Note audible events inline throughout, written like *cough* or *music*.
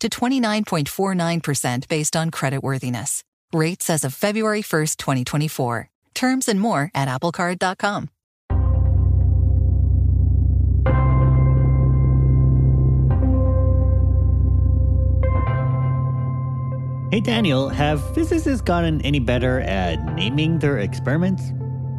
to 29.49% based on creditworthiness. Rates as of February 1st, 2024. Terms and more at applecard.com. Hey Daniel, have physicists gotten any better at naming their experiments?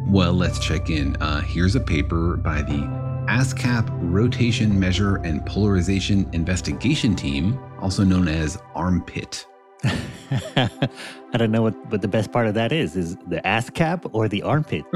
Well, let's check in. Uh, here's a paper by the ASKAP Rotation Measure and Polarization Investigation Team, also known as ARMPIT. *laughs* I don't know what, what the best part of that is. Is the ASKAP or the armpit?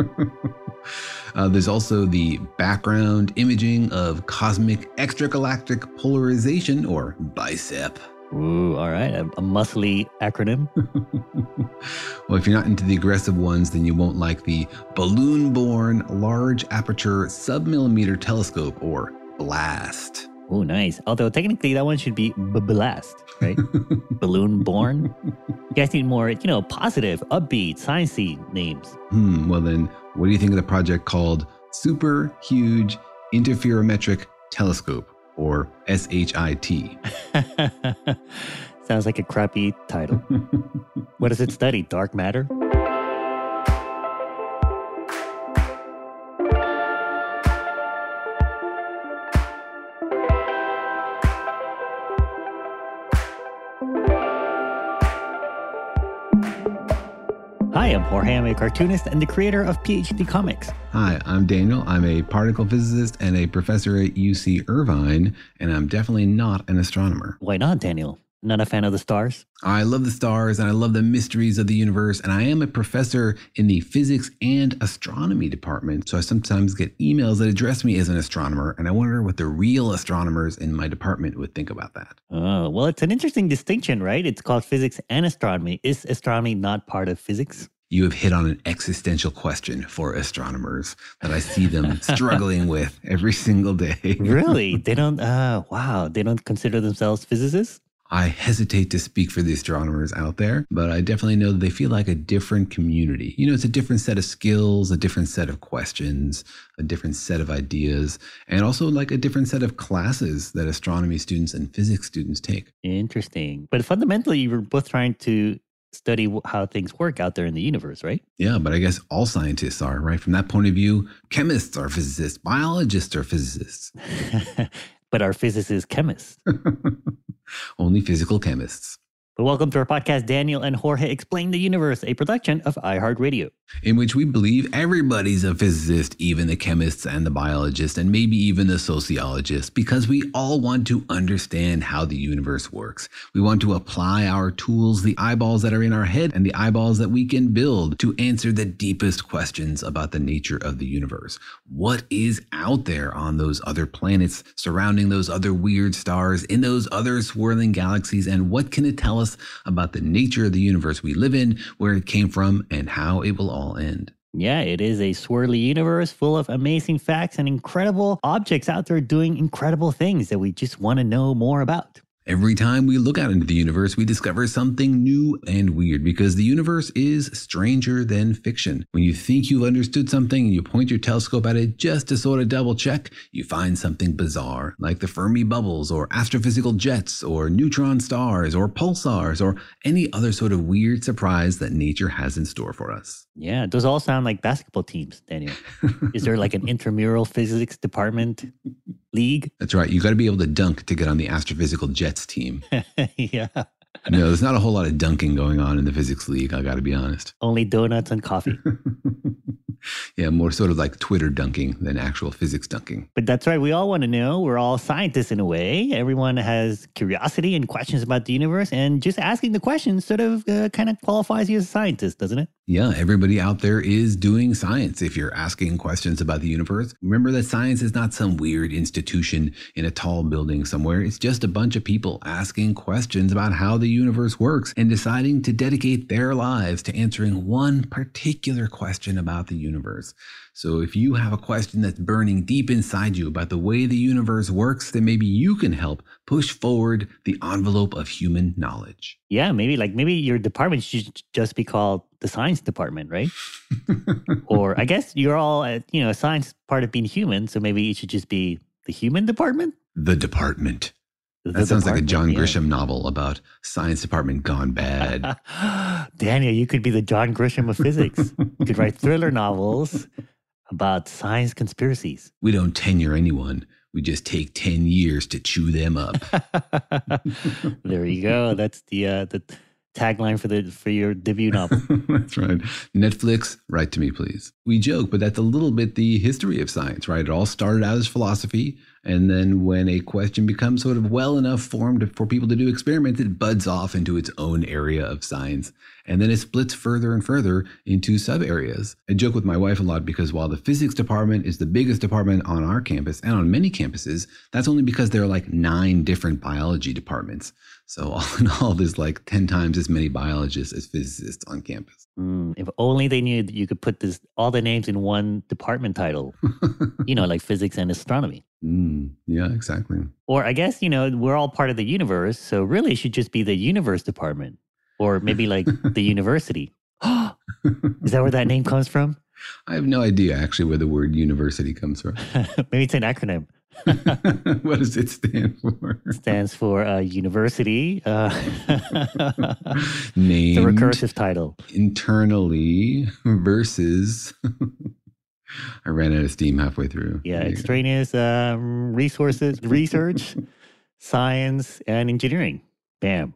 *laughs* uh, there's also the background imaging of cosmic extragalactic polarization, or BICEP. Ooh, all right. A, a muscly acronym. *laughs* well, if you're not into the aggressive ones, then you won't like the balloon borne large aperture submillimeter telescope or BLAST. Oh, nice. Although technically that one should be BLAST, right? *laughs* balloon borne. You guys need more, you know, positive, upbeat, sciencey names. Hmm. Well, then, what do you think of the project called Super Huge Interferometric Telescope? Or SHIT. *laughs* Sounds like a crappy title. *laughs* what does it study? Dark matter? Hi, I'm Jorge. I'm a cartoonist and the creator of PhD Comics. Hi, I'm Daniel. I'm a particle physicist and a professor at UC Irvine, and I'm definitely not an astronomer. Why not, Daniel? Not a fan of the stars? I love the stars and I love the mysteries of the universe. And I am a professor in the physics and astronomy department. So I sometimes get emails that address me as an astronomer. And I wonder what the real astronomers in my department would think about that. Oh, well, it's an interesting distinction, right? It's called physics and astronomy. Is astronomy not part of physics? you have hit on an existential question for astronomers that I see them *laughs* struggling with every single day. really? They don't, uh, wow, they don't consider themselves physicists? I hesitate to speak for the astronomers out there, but I definitely know that they feel like a different community. You know, it's a different set of skills, a different set of questions, a different set of ideas, and also like a different set of classes that astronomy students and physics students take. Interesting. But fundamentally, you were both trying to study how things work out there in the universe, right? Yeah, but I guess all scientists are, right? From that point of view, chemists are physicists, biologists are physicists. *laughs* but are physicists chemists? *laughs* Only physical chemists. But welcome to our podcast, Daniel and Jorge Explain the Universe, a production of iHeartRadio. in which we believe everybody's a physicist, even the chemists and the biologists, and maybe even the sociologists, because we all want to understand how the universe works. We want to apply our tools, the eyeballs that are in our head and the eyeballs that we can build to answer the deepest questions about the nature of the universe. What is out there on those other planets, surrounding those other weird stars, in those other swirling galaxies, and what can it tell us about the nature of the universe we live in, where it came from, and how it will all end? Yeah, it is a swirly universe full of amazing facts and incredible objects out there doing incredible things that we just want to know more about. Every time we look out into the universe, we discover something new and weird because the universe is stranger than fiction. When you think you've understood something and you point your telescope at it just to sort of double check, you find something bizarre, like the Fermi bubbles, or astrophysical jets, or neutron stars, or pulsars, or any other sort of weird surprise that nature has in store for us. Yeah, those all sound like basketball teams, Daniel. is there like an *laughs* intramural physics department league? That's right. You got to be able to dunk to get on the astrophysical jets team. *laughs* yeah. No, there's not a whole lot of dunking going on in the physics league. I got to be honest. Only donuts and coffee. *laughs* yeah, more sort of like Twitter dunking than actual physics dunking. But that's right. We all want to know. We're all scientists in a way. Everyone has curiosity and questions about the universe. And just asking the questions sort of uh, kind of qualifies you as a scientist, doesn't it? Yeah, everybody out there is doing science if you're asking questions about the universe. Remember that science is not some weird institution in a tall building somewhere. It's just a bunch of people asking questions about how the universe works and deciding to dedicate their lives to answering one particular question about the universe. So if you have a question that's burning deep inside you about the way the universe works, then maybe you can help push forward the envelope of human knowledge. Yeah, maybe like maybe your department should just be called the science department, right? or I guess you're all, uh, you know, a science part of being human. So maybe it should just be the human department. The department. The That sounds like a John yeah. Grisham novel about science department gone bad. *laughs* Daniel, you could be the John Grisham of physics. you could write thriller novels about science conspiracies. we don't tenure anyone. We just take 10 years to chew them up. *laughs* there you go. That's the uh, the tagline for the for your debut *laughs* novel. that's right. Netflix, write to me, please. We joke, but that's a little bit the history of science, right? It all started out as philosophy. And then when a question becomes sort of well enough formed for people to do experiments, it buds off into its own area of science. And then it splits further and further into sub areas. I joke with my wife a lot because while the physics department is the biggest department on our campus and on many campuses, that's only because there are like nine different biology departments. So *laughs* all in all, there's like 10 times as many biologists as physicists on campus. Mm, if only they knew that you could put this all the names in one department title. *laughs* you know, like physics and astronomy. Mm, yeah, exactly. Or I guess, you know, we're all part of the universe. So really it should just be the universe department. Or maybe like *laughs* the university. *gasps* Is that where that name comes from? *laughs* I have no idea actually where the word university comes from. *laughs* maybe it's an acronym. what does it stand for? stands for uh, university. Uh, Name. the recursive title. internally versus. I ran out of steam halfway through. Yeah, There extraneous um, resources, research, *laughs* science, and engineering. Bam.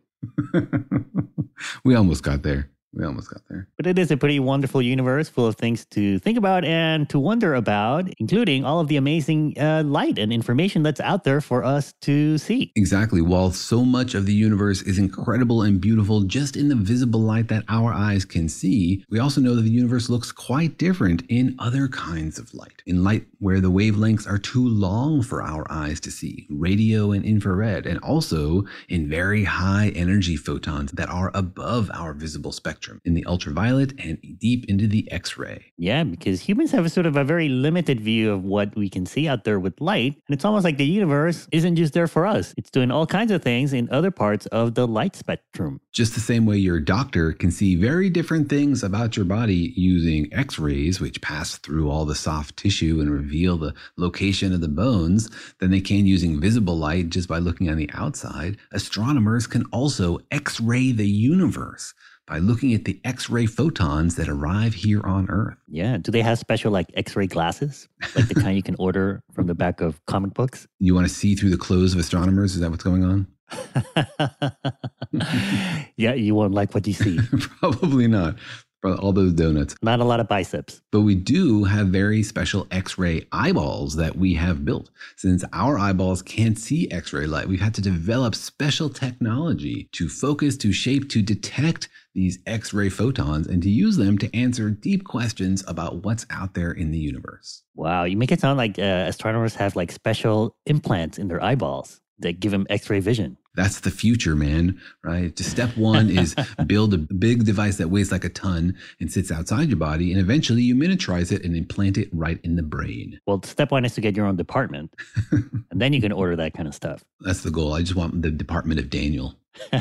*laughs* we almost got there. We almost got there. But it is a pretty wonderful universe full of things to think about and to wonder about, including all of the amazing uh, light and information that's out there for us to see. Exactly. While so much of the universe is incredible and beautiful just in the visible light that our eyes can see, we also know that the universe looks quite different in other kinds of light. In light where the wavelengths are too long for our eyes to see, radio and infrared, and also in very high energy photons that are above our visible spectrum, in the ultraviolet and deep into the X ray. Yeah, because humans have a sort of a very limited view of what we can see out there with light. And it's almost like the universe isn't just there for us, it's doing all kinds of things in other parts of the light spectrum. Just the same way your doctor can see very different things about your body using x rays, which pass through all the soft tissue and reveal the location of the bones, than they can using visible light just by looking on the outside. Astronomers can also x ray the universe by looking at the x ray photons that arrive here on Earth. Yeah. Do they have special like x ray glasses? Like the kind you can order from the back of comic books? *laughs* You want to see through the clothes of astronomers? Is that what's going on? *laughs* yeah, you won't like what you see. *laughs* Probably not. All those donuts. Not a lot of biceps. But we do have very special X ray eyeballs that we have built. Since our eyeballs can't see X ray light, we've had to develop special technology to focus, to shape, to detect these X ray photons and to use them to answer deep questions about what's out there in the universe. Wow, you make it sound like uh, astronomers have like special implants in their eyeballs that give them X ray vision. That's the future, man, right? Just step one is *laughs* build a big device that weighs like a ton and sits outside your body. And eventually you miniaturize it and implant it right in the brain. Well, step one is to get your own department. *laughs* and then you can order that kind of stuff. That's the goal. I just want the department of Daniel.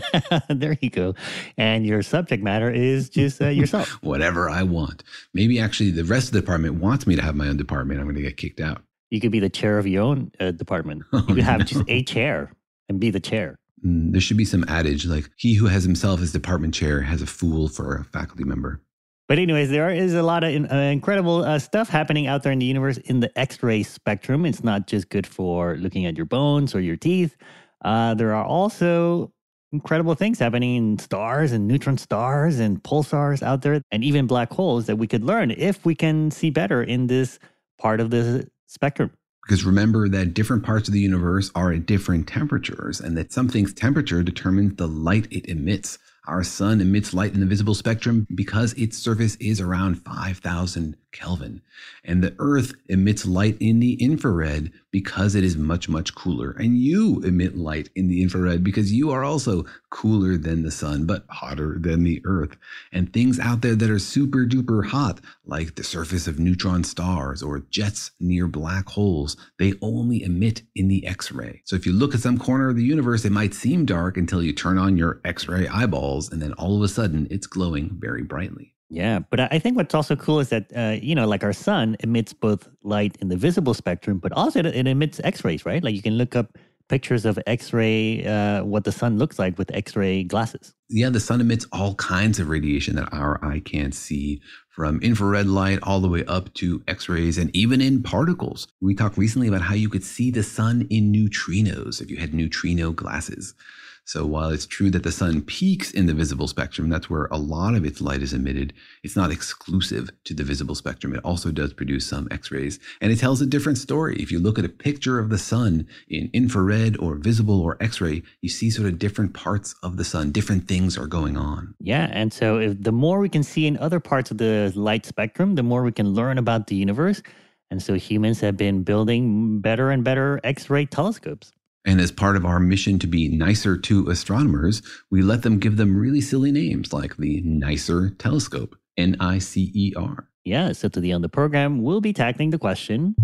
*laughs* there you go. And your subject matter is just uh, yourself. Whatever I want. Maybe actually the rest of the department wants me to have my own department. I'm going to get kicked out. You could be the chair of your own uh, department. You could have just a chair and be the chair. Mm, there should be some adage like, he who has himself as department chair has a fool for a faculty member. But, anyways, there is a lot of uh, incredible uh, stuff happening out there in the universe in the X ray spectrum. It's not just good for looking at your bones or your teeth. Uh, there are also incredible things happening in stars and neutron stars and pulsars out there, and even black holes that we could learn if we can see better in this part of the spectrum. Because remember that different parts of the universe are at different temperatures, and that something's temperature determines the light it emits. Our sun emits light in the visible spectrum because its surface is around 5,000 Kelvin. And the Earth emits light in the infrared because it is much, much cooler. And you emit light in the infrared because you are also cooler than the sun, but hotter than the Earth. And things out there that are super duper hot, like the surface of neutron stars or jets near black holes, they only emit in the X ray. So if you look at some corner of the universe, it might seem dark until you turn on your X ray eyeballs, and then all of a sudden it's glowing very brightly. Yeah, but I think what's also cool is that uh, you know, like our sun emits both light in the visible spectrum, but also it, it emits X-rays, right? Like you can look up pictures of X-ray, uh, what the sun looks like with X-ray glasses. Yeah, the sun emits all kinds of radiation that our eye can't see, from infrared light all the way up to X-rays, and even in particles. We talked recently about how you could see the sun in neutrinos if you had neutrino glasses. So while it's true that the sun peaks in the visible spectrum, that's where a lot of its light is emitted, it's not exclusive to the visible spectrum. It also does produce some X rays. And it tells a different story. If you look at a picture of the sun in infrared or visible or X ray, you see sort of different parts of the sun, different things are going on. Yeah. And so if the more we can see in other parts of the light spectrum, the more we can learn about the universe. And so humans have been building better and better X ray telescopes. And as part of our mission to be nicer to astronomers, we let them give them really silly names like the NICER telescope, N I C E R. Yeah, so to the end of the program, we'll be tackling the question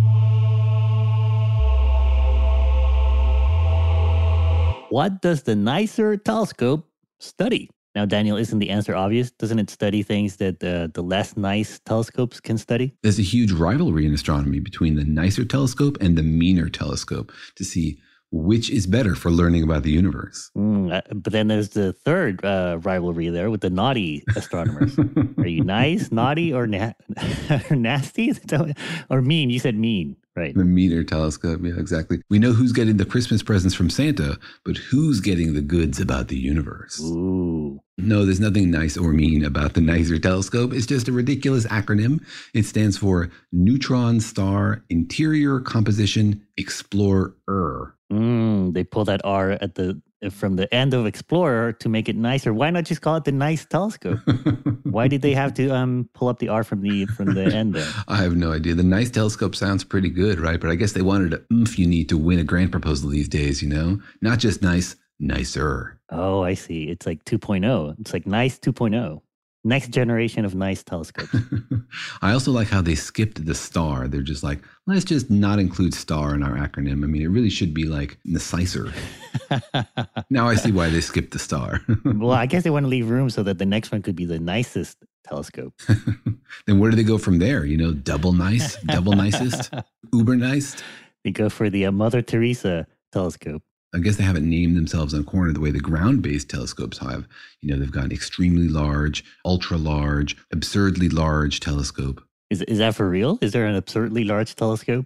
What does the NICER telescope study? Now, Daniel, isn't the answer obvious? Doesn't it study things that uh, the less nice telescopes can study? There's a huge rivalry in astronomy between the NICER telescope and the meaner telescope to see which is better for learning about the universe. Mm, uh, but then there's the third uh, rivalry there with the naughty astronomers. Are you nice, naughty, or, na- or *laughs* nasty? or mean? You said mean, right? The meaner telescope. Yeah, exactly. We know who's getting the Christmas presents from Santa, but who's getting the goods about the universe? Ooh. No, there's nothing nice or mean about the NICER telescope. It's just a ridiculous acronym. It stands for Neutron Star Interior Composition Explorer. Mm, they pull that R at the from the end of Explorer to make it nicer. Why not just call it the Nice Telescope? Why did they have to um pull up the R from the from the *laughs* end there? I have no idea. The Nice Telescope sounds pretty good, right? But I guess they wanted a oomph you need to win a grant proposal these days. You know, not just nice, nicer. Oh, I see. It's like 2.0. It's like nice 2.0 next generation of nice telescopes. *laughs* I also like how they skipped the star. They're just like, let's just not include star in our acronym. I mean, it really should be like Nicicer. *laughs* now I see why they skipped the star. *laughs* well, I guess they want to leave room so that the next one could be the nicest telescope. then where do they go from there? You know, double nice, double nicest, uber nice? They go for the uh, Mother Teresa telescope. I guess they haven't named themselves on a corner the way the ground based telescopes have. You know, they've got an extremely large, ultra large, absurdly large telescope. Is, is that for real? Is there an absurdly large telescope?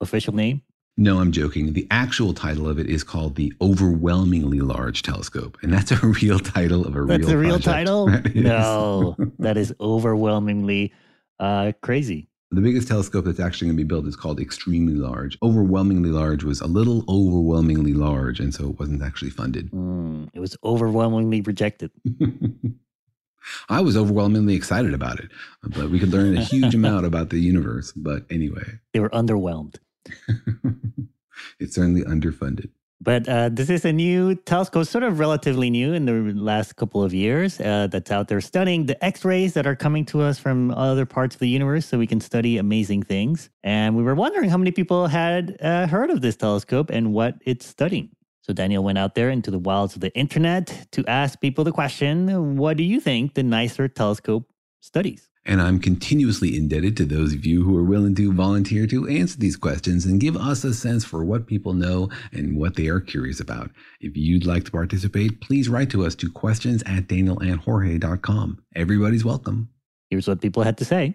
Official name? No, I'm joking. The actual title of it is called the Overwhelmingly Large Telescope, and that's a *laughs* real title of a That's real. That's a real project. title? *laughs* That. No, that is overwhelmingly uh, crazy. The biggest telescope that's actually going to be built is called Extremely Large. Overwhelmingly Large was a little overwhelmingly large, and so it wasn't actually funded. Mm, it was overwhelmingly rejected. *laughs* I was overwhelmingly excited about it, but we could learn a huge *laughs* amount about the universe. But anyway, They were underwhelmed. *laughs* it's certainly underfunded. But uh, this is a new telescope, sort of relatively new in the last couple of years, uh, that's out there studying the X rays that are coming to us from other parts of the universe so we can study amazing things. And we were wondering how many people had uh, heard of this telescope and what it's studying. So Daniel went out there into the wilds of the internet to ask people the question What do you think the NICER telescope studies? And I'm continuously indebted to those of you who are willing to volunteer to answer these questions and give us a sense for what people know and what they are curious about. If you'd like to participate, please write to us to questions at danielandjorge.com. Everybody's welcome. Here's what people had to say.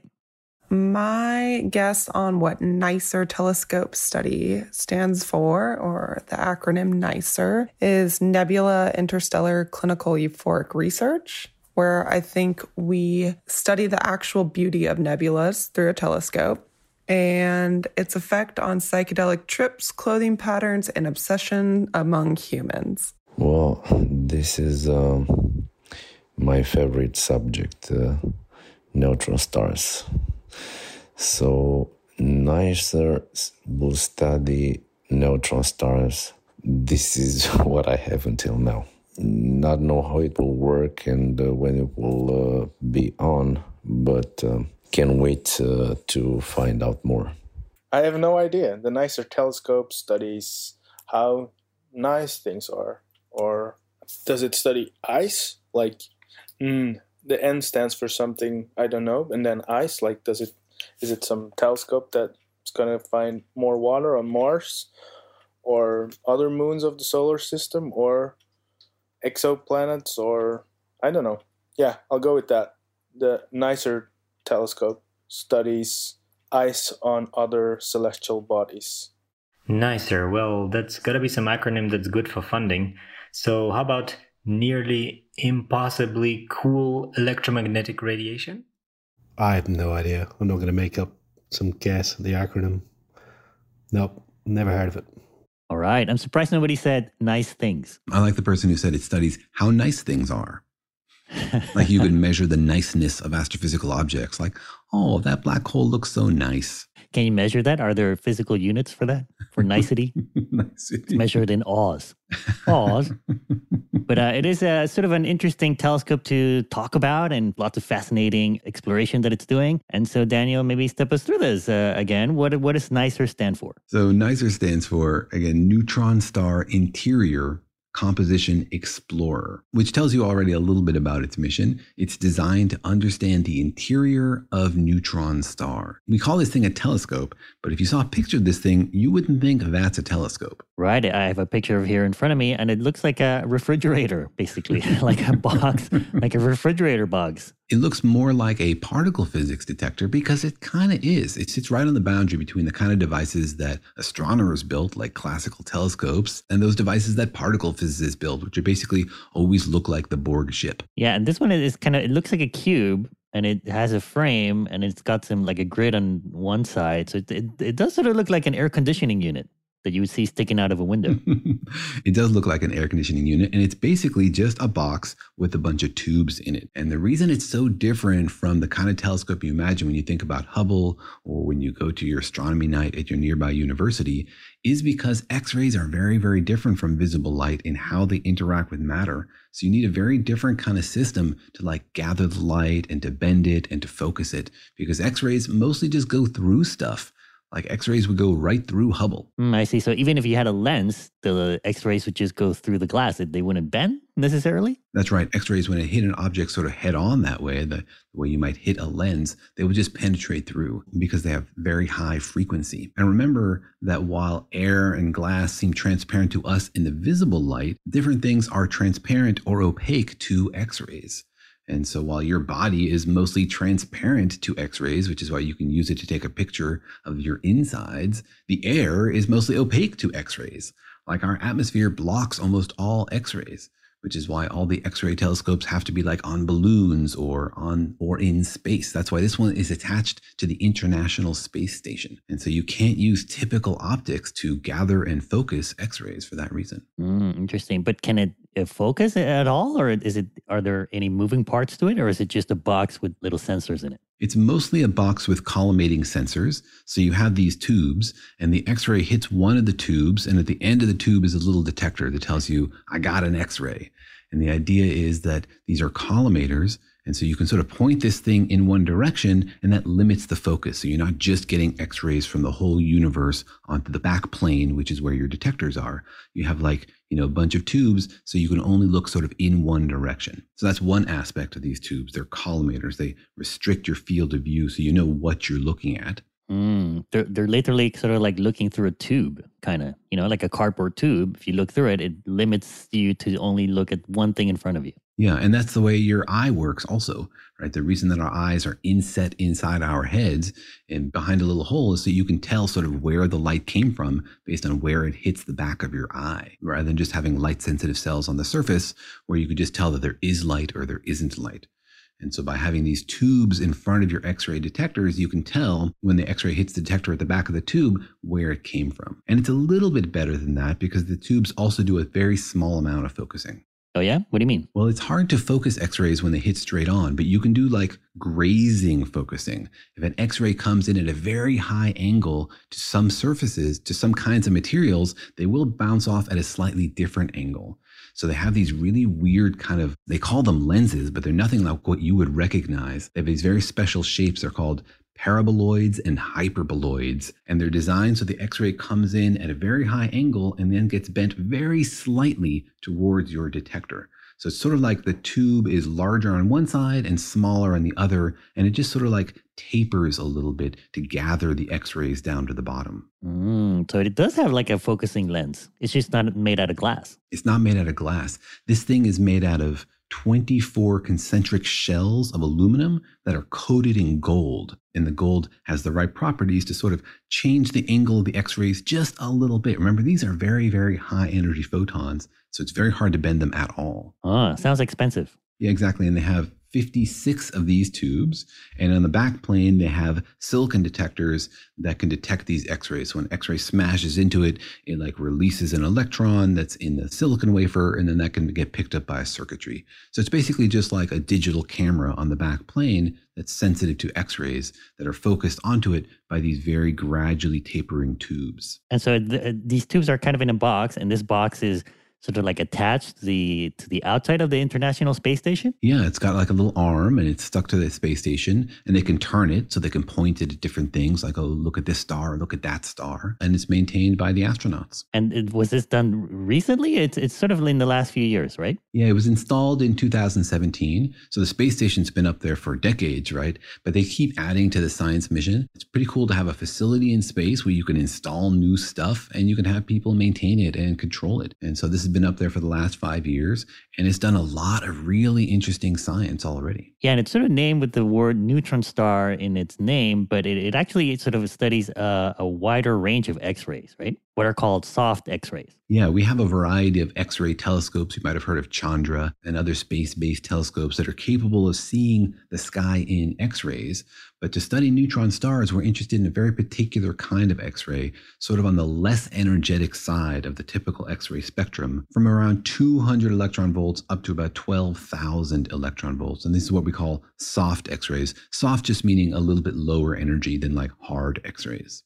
My guess on what NICER telescope study stands for, or the acronym NICER, is Nebula Interstellar Clinical Euphoric Research, where I think we study the actual beauty of nebulas through a telescope and its effect on psychedelic trips, clothing patterns, and obsession among humans. Well, *laughs* this is um, my favorite subject uh, neutron stars. So, NICER will study neutron stars. This is *laughs* what I have until now. Not know how it will work and uh, when it will uh, be on, but um, can wait uh, to find out more. I have no idea. The nicer telescope studies how nice things are. Or does it study ice? Like, mm, the N stands for something I don't know, and then ice. Like, does it? Is it some telescope that's gonna find more water on Mars, or other moons of the solar system, or exoplanets, or I don't know. Yeah, I'll go with that. The nicer telescope studies ice on other celestial bodies. Nicer. Well, that's got to be some acronym that's good for funding. So, how about nearly impossibly cool electromagnetic radiation? I have no idea. I'm not going to make up some guess at the acronym. Nope, never heard of it. All right. I'm surprised nobody said nice things. I like the person who said it studies how nice things are. like you could *laughs* measure the niceness of astrophysical objects. Like, oh, that black hole looks so nice. Can you measure that? Are there physical units for that? For nicety? *laughs* nice. It's measured in Oz. Oz. But uh, it is a sort of an interesting telescope to talk about and lots of fascinating exploration that it's doing. And so, Daniel, maybe step us through this uh, again. What, what does NICER stand for? So NICER stands for, again, Neutron Star Interior Composition Explorer, which tells you already a little bit about its mission. It's designed to understand the interior of neutron star. We call this thing a telescope, but if you saw a picture of this thing, you wouldn't think that's a telescope. Right. I have a picture of here in front of me, and it looks like a refrigerator, basically, *laughs* like a box, *laughs* like a refrigerator box. It looks more like a particle physics detector because it kind of is. It sits right on the boundary between the kind of devices that astronomers built, like classical telescopes, and those devices that particle physicists build, which are basically always look like the Borg ship. Yeah, and this one is kind of, it looks like a cube, and it has a frame, and it's got some, like a grid on one side. So it, it, it does sort of look like an air conditioning unit that you would see sticking out of a window. *laughs* it does look like an air conditioning unit, and it's basically just a box with a bunch of tubes in it. And the reason it's so different from the kind of telescope you imagine when you think about Hubble or when you go to your astronomy night at your nearby university is because X rays are very, very different from visible light in how they interact with matter. So you need a very different kind of system to like gather the light and to bend it and to focus it because X rays mostly just go through stuff. Like X rays would go right through Hubble. Mm, I see. So even if you had a lens, the X rays would just go through the glass. They wouldn't bend necessarily? That's right. X rays, when it hit an object sort of head on that way, the, the way you might hit a lens, they would just penetrate through because they have very high frequency. And remember that while air and glass seem transparent to us in the visible light, different things are transparent or opaque to X rays. And so while your body is mostly transparent to X rays, which is why you can use it to take a picture of your insides, the air is mostly opaque to X rays. Like our atmosphere blocks almost all X rays which is why all the X-ray telescopes have to be like on balloons or on or in space. That's why this one is attached to the International Space Station. And so you can't use typical optics to gather and focus X-rays for that reason. Mm, interesting. But can it focus at all or is it are there any moving parts to it or is it just a box with little sensors in it? It's mostly a box with collimating sensors. So you have these tubes, and the x ray hits one of the tubes, and at the end of the tube is a little detector that tells you, I got an x ray. And the idea is that these are collimators. And so you can sort of point this thing in one direction, and that limits the focus. So you're not just getting x rays from the whole universe onto the back plane, which is where your detectors are. You have like you know, a bunch of tubes, so you can only look sort of in one direction. So that's one aspect of these tubes. They're collimators. They restrict your field of view so you know what you're looking at. Mm, they're, they're literally sort of like looking through a tube, kind of, you know, like a cardboard tube. If you look through it, it limits you to only look at one thing in front of you. Yeah, and that's the way your eye works also, right? The reason that our eyes are inset inside our heads and behind a little hole is so you can tell sort of where the light came from based on where it hits the back of your eye, rather than just having light sensitive cells on the surface where you could just tell that there is light or there isn't light. And so by having these tubes in front of your X-ray detectors, you can tell when the X-ray hits the detector at the back of the tube where it came from. And it's a little bit better than that because the tubes also do a very small amount of focusing. Oh, yeah? What do you mean? Well, it's hard to focus x rays when they hit straight on, but you can do like grazing focusing. If an x ray comes in at a very high angle to some surfaces, to some kinds of materials, they will bounce off at a slightly different angle. So they have these really weird kind of, they call them lenses, but they're nothing like what you would recognize. They have these very special shapes. They're called paraboloids and hyperboloids, and they're designed so the X ray comes in at a very high angle and then gets bent very slightly towards your detector. So it's sort of like the tube is larger on one side and smaller on the other, and it just sort of like tapers a little bit to gather the X rays down to the bottom. Mm, so it does have like a focusing lens. It's just not made out of glass. It's not made out of glass. This thing is made out of 24 concentric shells of aluminum that are coated in gold. And the gold has the right properties to sort of change the angle of the X rays just a little bit. Remember, these are very, very high energy photons. So it's very hard to bend them at all. Ah, sounds expensive. Yeah, exactly. And they have 56 of these tubes. And on the back plane, they have silicon detectors that can detect these X-rays. So when X-ray smashes into it, it like releases an electron that's in the silicon wafer, and then that can get picked up by a circuitry. So it's basically just like a digital camera on the back plane that's sensitive to X-rays that are focused onto it by these very gradually tapering tubes. And so th- these tubes are kind of in a box, and this box is sort of like attached to the to the outside of the International Space Station? Yeah, it's got like a little arm and it's stuck to the space station and they can turn it so they can point it at different things like oh look at this star, look at that star, and it's maintained by the astronauts. And it, was this done recently? It's it's sort of in the last few years, right? Yeah, it was installed in 2017. So the space station's been up there for decades, right? But they keep adding to the science mission. It's pretty cool to have a facility in space where you can install new stuff and you can have people maintain it and control it. And so this is has been up there for the last five years, and it's done a lot of really interesting science already. Yeah, and it's sort of named with the word neutron star in its name, but it, it actually sort of studies uh, a wider range of X rays, right? What are called soft X rays. Yeah, we have a variety of X ray telescopes. You might have heard of Chandra and other space based telescopes that are capable of seeing the sky in X rays. But to study neutron stars, we're interested in a very particular kind of X ray, sort of on the less energetic side of the typical X ray spectrum, from around 200 electron volts up to about 12,000 electron volts. And this is what we call soft X rays. Soft just meaning a little bit lower energy than like hard X rays.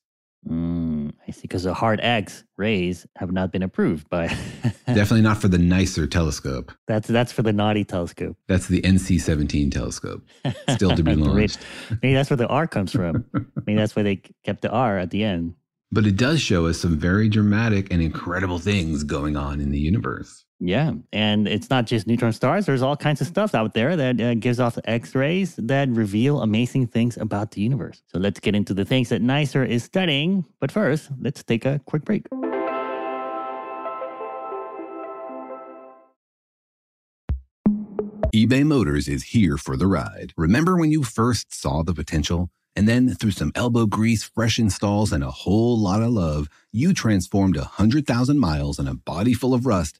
Mm, I see. Because the hard X rays have not been approved by. *laughs* Definitely not for the NICER telescope. That's that's for the naughty telescope. That's the NC-17 telescope. Still to be *laughs* launched. Maybe that's where the R comes from. Maybe that's why they kept the R at the end. But it does show us some very dramatic and incredible things going on in the universe. Yeah, and it's not just neutron stars. There's all kinds of stuff out there that uh, gives off X-rays that reveal amazing things about the universe. So let's get into the things that NICER is studying. But first, let's take a quick break. eBay Motors is here for the ride. Remember when you first saw the potential? And then, through some elbow grease, fresh installs, and a whole lot of love, you transformed a 100,000 miles and a body full of rust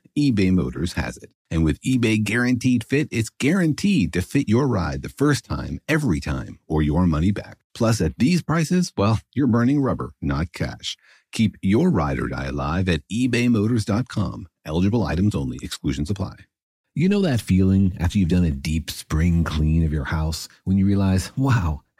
eBay Motors has it. And with eBay Guaranteed Fit, it's guaranteed to fit your ride the first time, every time, or your money back. Plus, at these prices, well, you're burning rubber, not cash. Keep your ride or die alive at ebaymotors.com. Eligible items only, exclusions apply. You know that feeling after you've done a deep spring clean of your house when you realize, wow,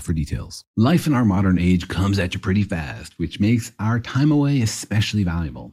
for details. Life in our modern age comes at you pretty fast, which makes our time away especially valuable.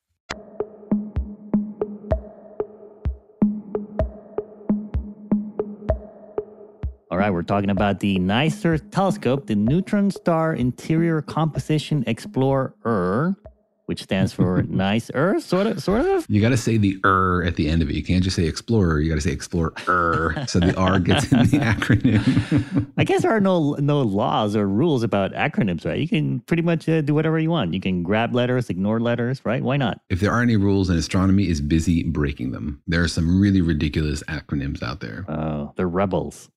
All right, we're talking about the NICER telescope, the Neutron Star Interior Composition Explorer, which stands for *laughs* NICER, sort of, sort of. You got to say the er at the end of it. You can't just say explorer. You got to say explorer. so the R gets in the *laughs* acronym. I guess there are no no laws or rules about acronyms, right? You can pretty much uh, do whatever you want. You can grab letters, ignore letters, right? Why not? if there are any rules, and astronomy is busy breaking them. There are some really ridiculous acronyms out there. Uh, they're rebels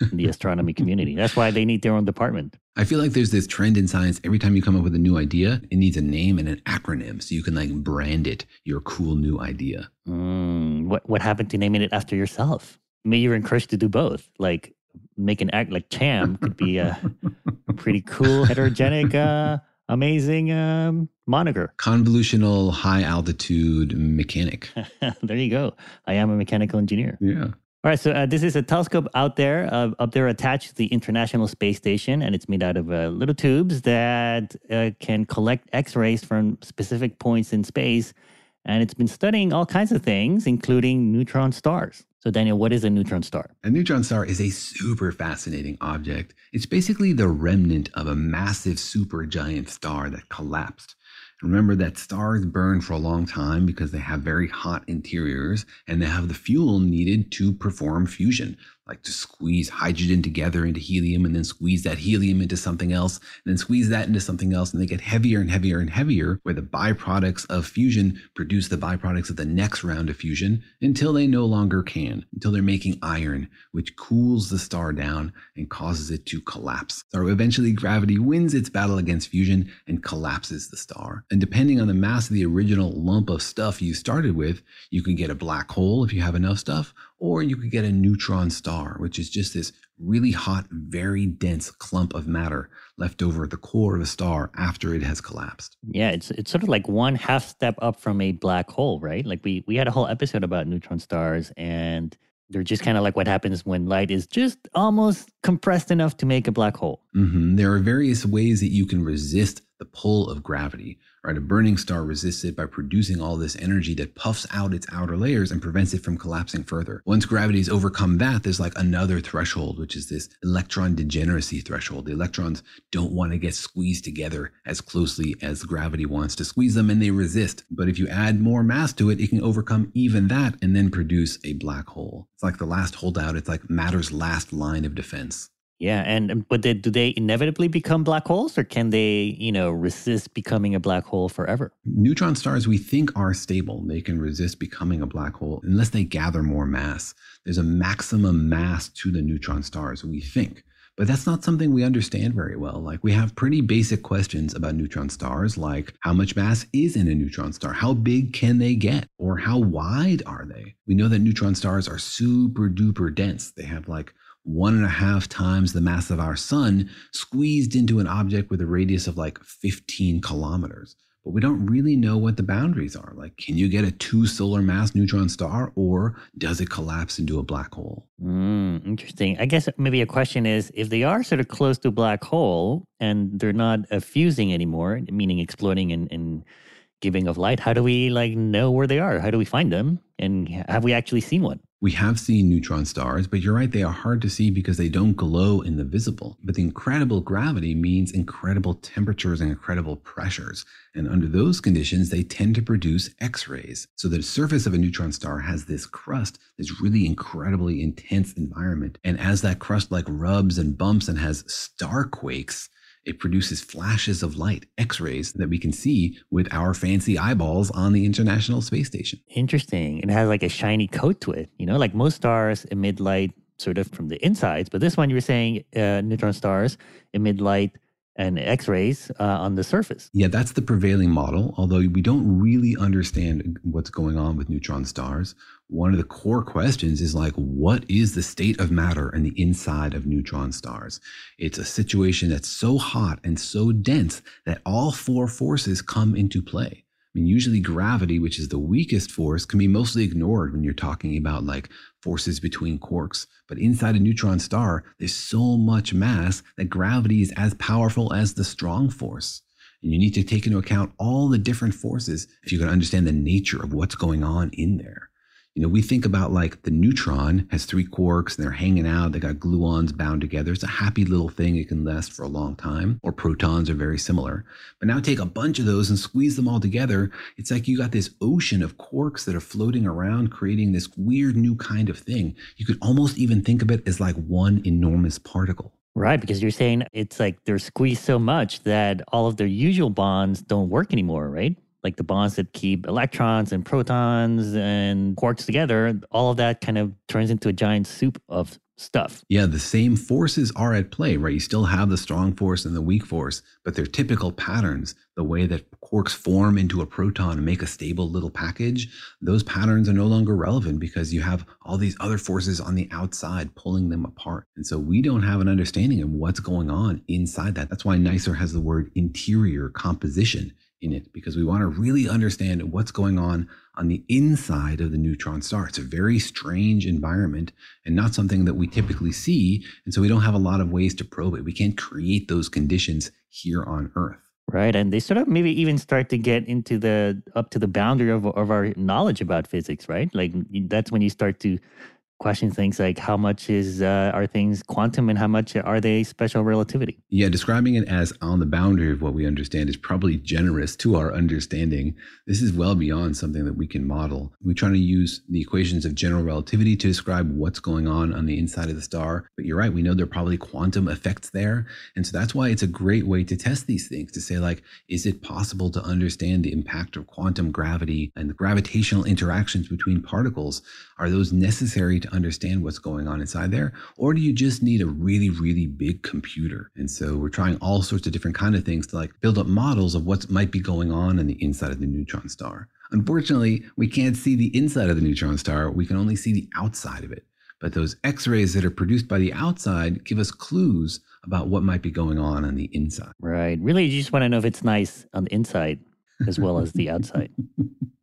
in the astronomy community. That's why they need their own department. I feel like there's this trend in science. Every time you come up with a new idea, it needs a name and an acronym so you can like brand it your cool new idea. Mm, what what happened to naming it after yourself? Maybe you're encouraged to do both. Like make an act like Cham could be a pretty cool *laughs* heterogenic uh, amazing um, moniker. Convolutional high altitude mechanic. *laughs* there you go. I am a mechanical engineer. Yeah. All right, so uh, this is a telescope out there, uh, up there attached to the International Space Station, and it's made out of uh, little tubes that uh, can collect X rays from specific points in space. And it's been studying all kinds of things, including neutron stars. So, Daniel, what is a neutron star? A neutron star is a super fascinating object. It's basically the remnant of a massive supergiant star that collapsed. Remember that stars burn for a long time because they have very hot interiors and they have the fuel needed to perform fusion, like to squeeze hydrogen together into helium and then squeeze that helium into something else and then squeeze that into something else. And they get heavier and heavier and heavier, where the byproducts of fusion produce the byproducts of the next round of fusion until they no longer can, until they're making iron, which cools the star down and causes it to collapse. So eventually gravity wins its battle against fusion and collapses the star. And depending on the mass of the original lump of stuff you started with, you can get a black hole if you have enough stuff, or you could get a neutron star, which is just this really hot, very dense clump of matter left over at the core of a star after it has collapsed. Yeah, it's it's sort of like one half step up from a black hole, right? Like we we had a whole episode about neutron stars and they're just kind of like what happens when light is just almost compressed enough to make a black hole. Mm-hmm. There are various ways that you can resist the pull of gravity. Right, a burning star resists it by producing all this energy that puffs out its outer layers and prevents it from collapsing further. Once gravity has overcome that, there's like another threshold, which is this electron degeneracy threshold. The electrons don't want to get squeezed together as closely as gravity wants to squeeze them, and they resist. But if you add more mass to it, it can overcome even that and then produce a black hole. It's like the last holdout. It's like matter's last line of defense. Yeah, and um, but they, do they inevitably become black holes, or can they, you know, resist becoming a black hole forever? Neutron stars we think are stable. They can resist becoming a black hole unless they gather more mass. There's a maximum mass to the neutron stars, we think. But that's not something we understand very well. Like, we have pretty basic questions about neutron stars, like how much mass is in a neutron star? How big can they get? Or how wide are they? We know that neutron stars are super duper dense. They have like one and a half times the mass of our sun squeezed into an object with a radius of like 15 kilometers. But we don't really know what the boundaries are. Like, can you get a two solar mass neutron star or does it collapse into a black hole? Mm, interesting. I guess maybe a question is if they are sort of close to a black hole and they're not uh, fusing anymore, meaning exploding and, and giving of light, how do we like know where they are? How do we find them? And have we actually seen one? We have seen neutron stars, but you're right, they are hard to see because they don't glow in the visible. But the incredible gravity means incredible temperatures and incredible pressures. And under those conditions, they tend to produce X rays. So the surface of a neutron star has this crust, this really incredibly intense environment. And as that crust like rubs and bumps and has star quakes, it produces flashes of light, X rays, that we can see with our fancy eyeballs on the International Space Station. Interesting. It has like a shiny coat to it. You know, like most stars emit light sort of from the insides, but this one you were saying uh, neutron stars emit light and X rays uh, on the surface. Yeah, that's the prevailing model, although we don't really understand what's going on with neutron stars. One of the core questions is like, what is the state of matter in the inside of neutron stars? It's a situation that's so hot and so dense that all four forces come into play. I mean, usually gravity, which is the weakest force, can be mostly ignored when you're talking about like forces between quarks. But inside a neutron star, there's so much mass that gravity is as powerful as the strong force. And you need to take into account all the different forces if you're going to understand the nature of what's going on in there. You know, we think about like the neutron has three quarks and they're hanging out. They got gluons bound together. It's a happy little thing. It can last for a long time. Or protons are very similar. But now take a bunch of those and squeeze them all together. It's like you got this ocean of quarks that are floating around, creating this weird new kind of thing. You could almost even think of it as like one enormous particle. Right, because you're saying it's like they're squeezed so much that all of their usual bonds don't work anymore, right? Like the bonds that keep electrons and protons and quarks together, all of that kind of turns into a giant soup of stuff. Yeah, the same forces are at play, right? You still have the strong force and the weak force, but they're typical patterns. The way that quarks form into a proton and make a stable little package, those patterns are no longer relevant because you have all these other forces on the outside pulling them apart. And so we don't have an understanding of what's going on inside that. That's why NICER has the word interior composition in it because we want to really understand what's going on on the inside of the neutron star. It's a very strange environment and not something that we typically see. And so we don't have a lot of ways to probe it. We can't create those conditions here on Earth. Right. And they sort of maybe even start to get into the up to the boundary of, of our knowledge about physics, right? Like that's when you start to question things like how much is uh, are things quantum and how much are they special relativity? Yeah describing it as on the boundary of what we understand is probably generous to our understanding. This is well beyond something that we can model. We try to use the equations of general relativity to describe what's going on on the inside of the star but you're right we know there are probably quantum effects there and so that's why it's a great way to test these things to say like is it possible to understand the impact of quantum gravity and the gravitational interactions between particles? Are those necessary to understand what's going on inside there? Or do you just need a really, really big computer? And so we're trying all sorts of different kind of things to like build up models of what might be going on in the inside of the neutron star. Unfortunately, we can't see the inside of the neutron star. We can only see the outside of it. But those X-rays that are produced by the outside give us clues about what might be going on on the inside. Right. Really, you just want to know if it's nice on the inside as well as the outside. *laughs*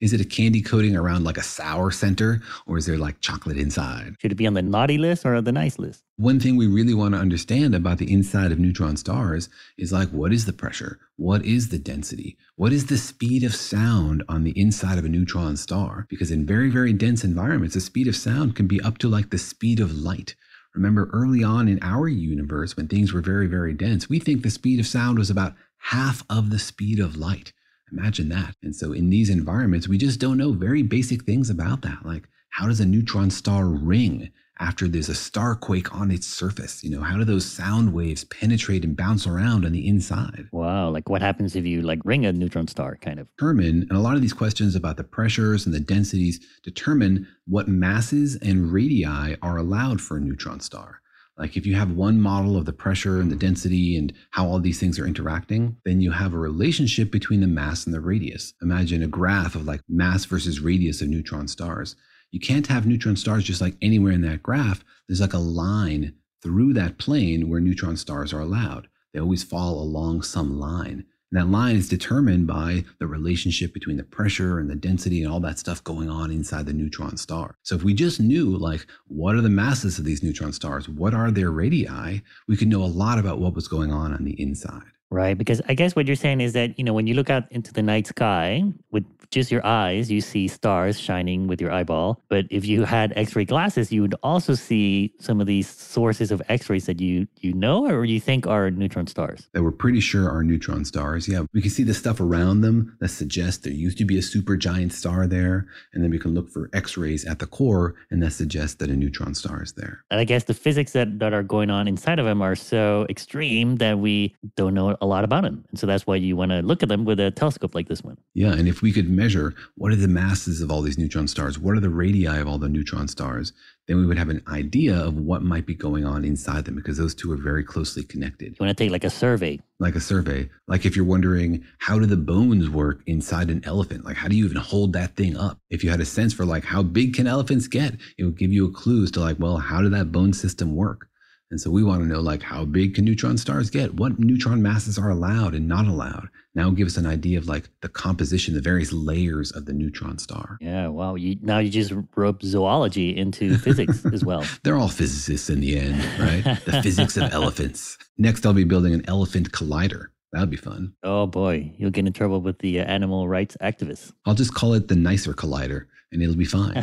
Is it a candy coating around like a sour center, or is there like chocolate inside? Should it be on the naughty list or the nice list? One thing we really want to understand about the inside of neutron stars is like what is the pressure? What is the density? What is the speed of sound on the inside of a neutron star? Because in very, very dense environments, the speed of sound can be up to like the speed of light. Remember early on in our universe, when things were very, very dense, we think the speed of sound was about half of the speed of light. Imagine that. And so in these environments, we just don't know very basic things about that. Like how does a neutron star ring after there's a starquake on its surface? You know, how do those sound waves penetrate and bounce around on the inside? Wow. Like what happens if you like ring a neutron star kind of? Determine, and a lot of these questions about the pressures and the densities determine what masses and radii are allowed for a neutron star. Like if you have one model of the pressure and the density and how all these things are interacting, then you have a relationship between the mass and the radius. Imagine a graph of like mass versus radius of neutron stars. You can't have neutron stars just like anywhere in that graph. There's like a line through that plane where neutron stars are allowed. They always fall along some line. And that line is determined by the relationship between the pressure and the density and all that stuff going on inside the neutron star. So if we just knew like what are the masses of these neutron stars, what are their radii, we could know a lot about what was going on on the inside. Right. Because I guess what you're saying is that, you know, when you look out into the night sky with just your eyes, you see stars shining with your eyeball. But if you had X ray glasses, you would also see some of these sources of X rays that you, you know or you think are neutron stars. That we're pretty sure are neutron stars. Yeah. We can see the stuff around them that suggests there used to be a supergiant star there. And then we can look for X rays at the core, and that suggests that a neutron star is there. And I guess the physics that, that are going on inside of them are so extreme that we don't know a lot about them. And so that's why you want to look at them with a telescope like this one. Yeah. And if we could measure what are the masses of all these neutron stars, what are the radii of all the neutron stars, then we would have an idea of what might be going on inside them because those two are very closely connected. You want to take like a survey. Like a survey. Like if you're wondering, how do the bones work inside an elephant? Like, how do you even hold that thing up? If you had a sense for like, how big can elephants get? It would give you a clue as to like, well, how did that bone system work? And so we want to know like how big can neutron stars get? What neutron masses are allowed and not allowed? Now give us an idea of like the composition, the various layers of the neutron star. Yeah, wow. You now you just rope zoology into *laughs* physics as well. They're all physicists in the end, right? the physics of elephants. Next, I'll be building an elephant collider. That'd be fun. Oh boy, you'll get in trouble with the uh, animal rights activists. I'll just call it the nicer collider and it'll be fine.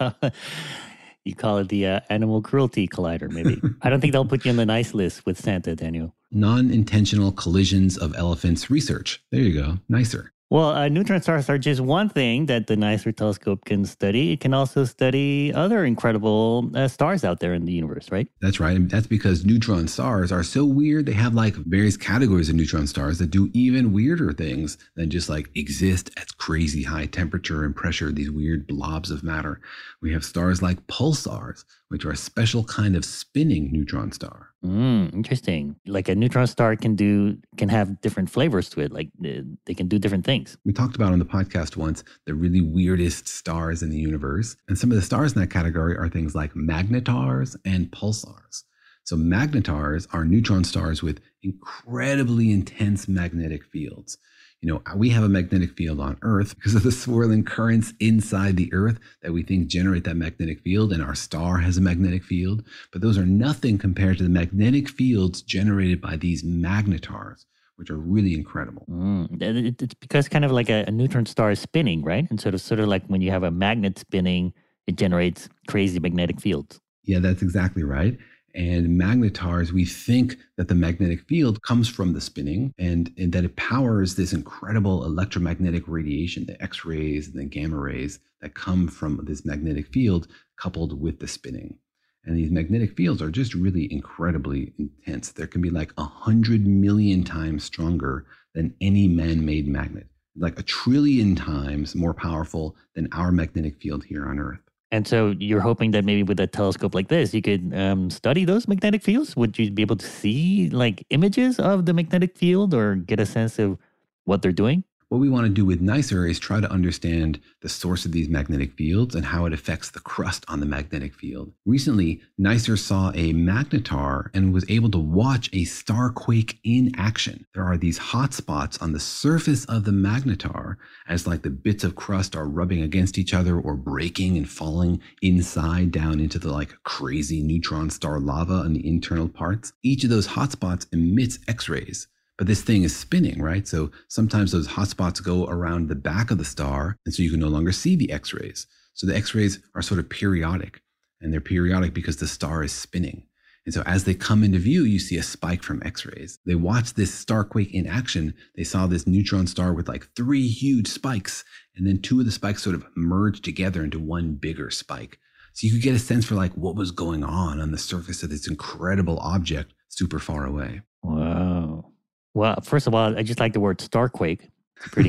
no. *laughs* *laughs* You call it the uh, animal cruelty collider, maybe. *laughs* I don't think they'll put you on the nice list with Santa, Daniel. Non intentional collisions of elephants research. There you go. Nicer. Well, uh, neutron stars are just one thing that the NICER telescope can study. It can also study other incredible uh, stars out there in the universe, right? That's right. And that's because neutron stars are so weird. They have like various categories of neutron stars that do even weirder things than just like exist at crazy high temperature and pressure, these weird blobs of matter. We have stars like pulsars, which are a special kind of spinning neutron star. Mm, interesting. Like a neutron star can do can have different flavors to it. Like they can do different things. We talked about on the podcast once the really weirdest stars in the universe, and some of the stars in that category are things like magnetars and pulsars. So magnetars are neutron stars with incredibly intense magnetic fields you know, we have a magnetic field on Earth because of the swirling currents inside the Earth that we think generate that magnetic field, and our star has a magnetic field. But those are nothing compared to the magnetic fields generated by these magnetars, which are really incredible. Mm. It's because kind of like a, a neutron star is spinning, right? And sort of, sort of like when you have a magnet spinning, it generates crazy magnetic fields. Yeah, that's exactly right and magnetars, we think that the magnetic field comes from the spinning and, and that it powers this incredible electromagnetic radiation, the X rays and the gamma rays that come from this magnetic field coupled with the spinning. And these magnetic fields are just really incredibly intense. There can be like a hundred million times stronger than any man made magnet, like a trillion times more powerful than our magnetic field here on Earth. And so you're hoping that maybe with a telescope like this, you could um, study those magnetic fields. Would you be able to see like images of the magnetic field or get a sense of what they're doing? What we want to do with NICER is try to understand the source of these magnetic fields and how it affects the crust on the magnetic field. Recently, NICER saw a magnetar and was able to watch a starquake in action. There are these hot spots on the surface of the magnetar as like the bits of crust are rubbing against each other or breaking and falling inside down into the like crazy neutron star lava on the internal parts. Each of those hot spots emits X-rays. But this thing is spinning, right? So sometimes those hotspots go around the back of the star, and so you can no longer see the X rays. So the X rays are sort of periodic, and they're periodic because the star is spinning. And so as they come into view, you see a spike from X rays. They watched this star quake in action. They saw this neutron star with like three huge spikes, and then two of the spikes sort of merged together into one bigger spike. So you could get a sense for like what was going on on the surface of this incredible object super far away. Wow. Well, first of all, I just like the word starquake. Pretty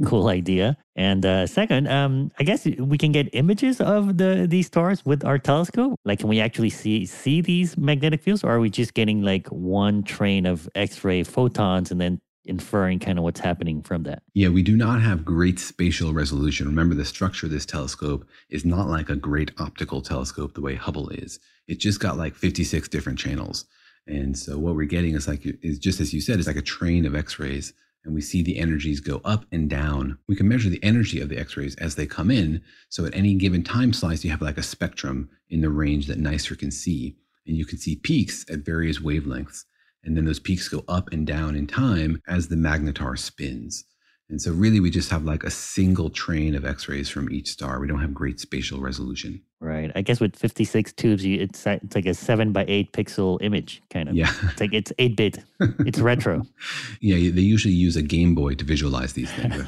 *laughs* cool idea. And uh, second, um, I guess we can get images of the these stars with our telescope. Like, can we actually see see these magnetic fields, or are we just getting like one train of X-ray photons and then inferring kind of what's happening from that? Yeah, we do not have great spatial resolution. Remember, the structure of this telescope is not like a great optical telescope the way Hubble is. It just got like 56 different channels. And so what we're getting is like is just as you said, it's like a train of X-rays, and we see the energies go up and down. We can measure the energy of the X-rays as they come in. So at any given time slice, you have like a spectrum in the range that NICER can see, and you can see peaks at various wavelengths. And then those peaks go up and down in time as the magnetar spins. And so, really, we just have like a single train of X rays from each star. We don't have great spatial resolution. Right. I guess with 56 tubes, you, it's, it's like a seven by eight pixel image, kind of. Yeah. It's like it's 8 bit, it's retro. *laughs* Yeah. They usually use a Game Boy to visualize these things.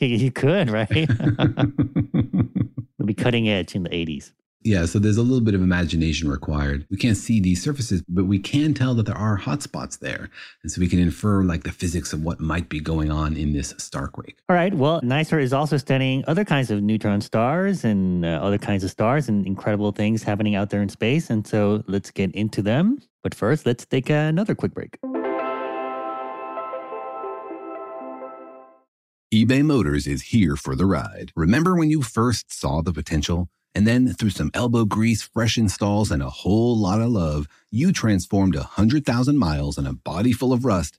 *laughs* you could, right? *laughs* It'll be cutting edge in the 80s. Yeah, so there's a little bit of imagination required. We can't see these surfaces, but we can tell that there are hotspots there. And so we can infer like the physics of what might be going on in this starquake. All right. Well, NICER is also studying other kinds of neutron stars and uh, other kinds of stars and incredible things happening out there in space. And so let's get into them. But first, let's take another quick break. eBay Motors is here for the ride. Remember when you first saw the potential? And then, through some elbow grease, fresh installs, and a whole lot of love, you transformed a 100,000 miles and a body full of rust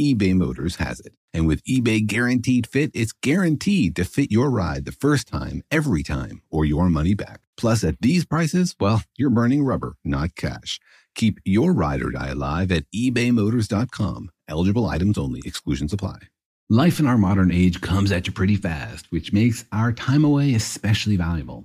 eBay Motors has it. And with eBay Guaranteed Fit, it's guaranteed to fit your ride the first time, every time, or your money back. Plus, at these prices, well, you're burning rubber, not cash. Keep your ride or die alive at ebaymotors.com. Eligible items only, exclusions apply. Life in our modern age comes at you pretty fast, which makes our time away especially valuable.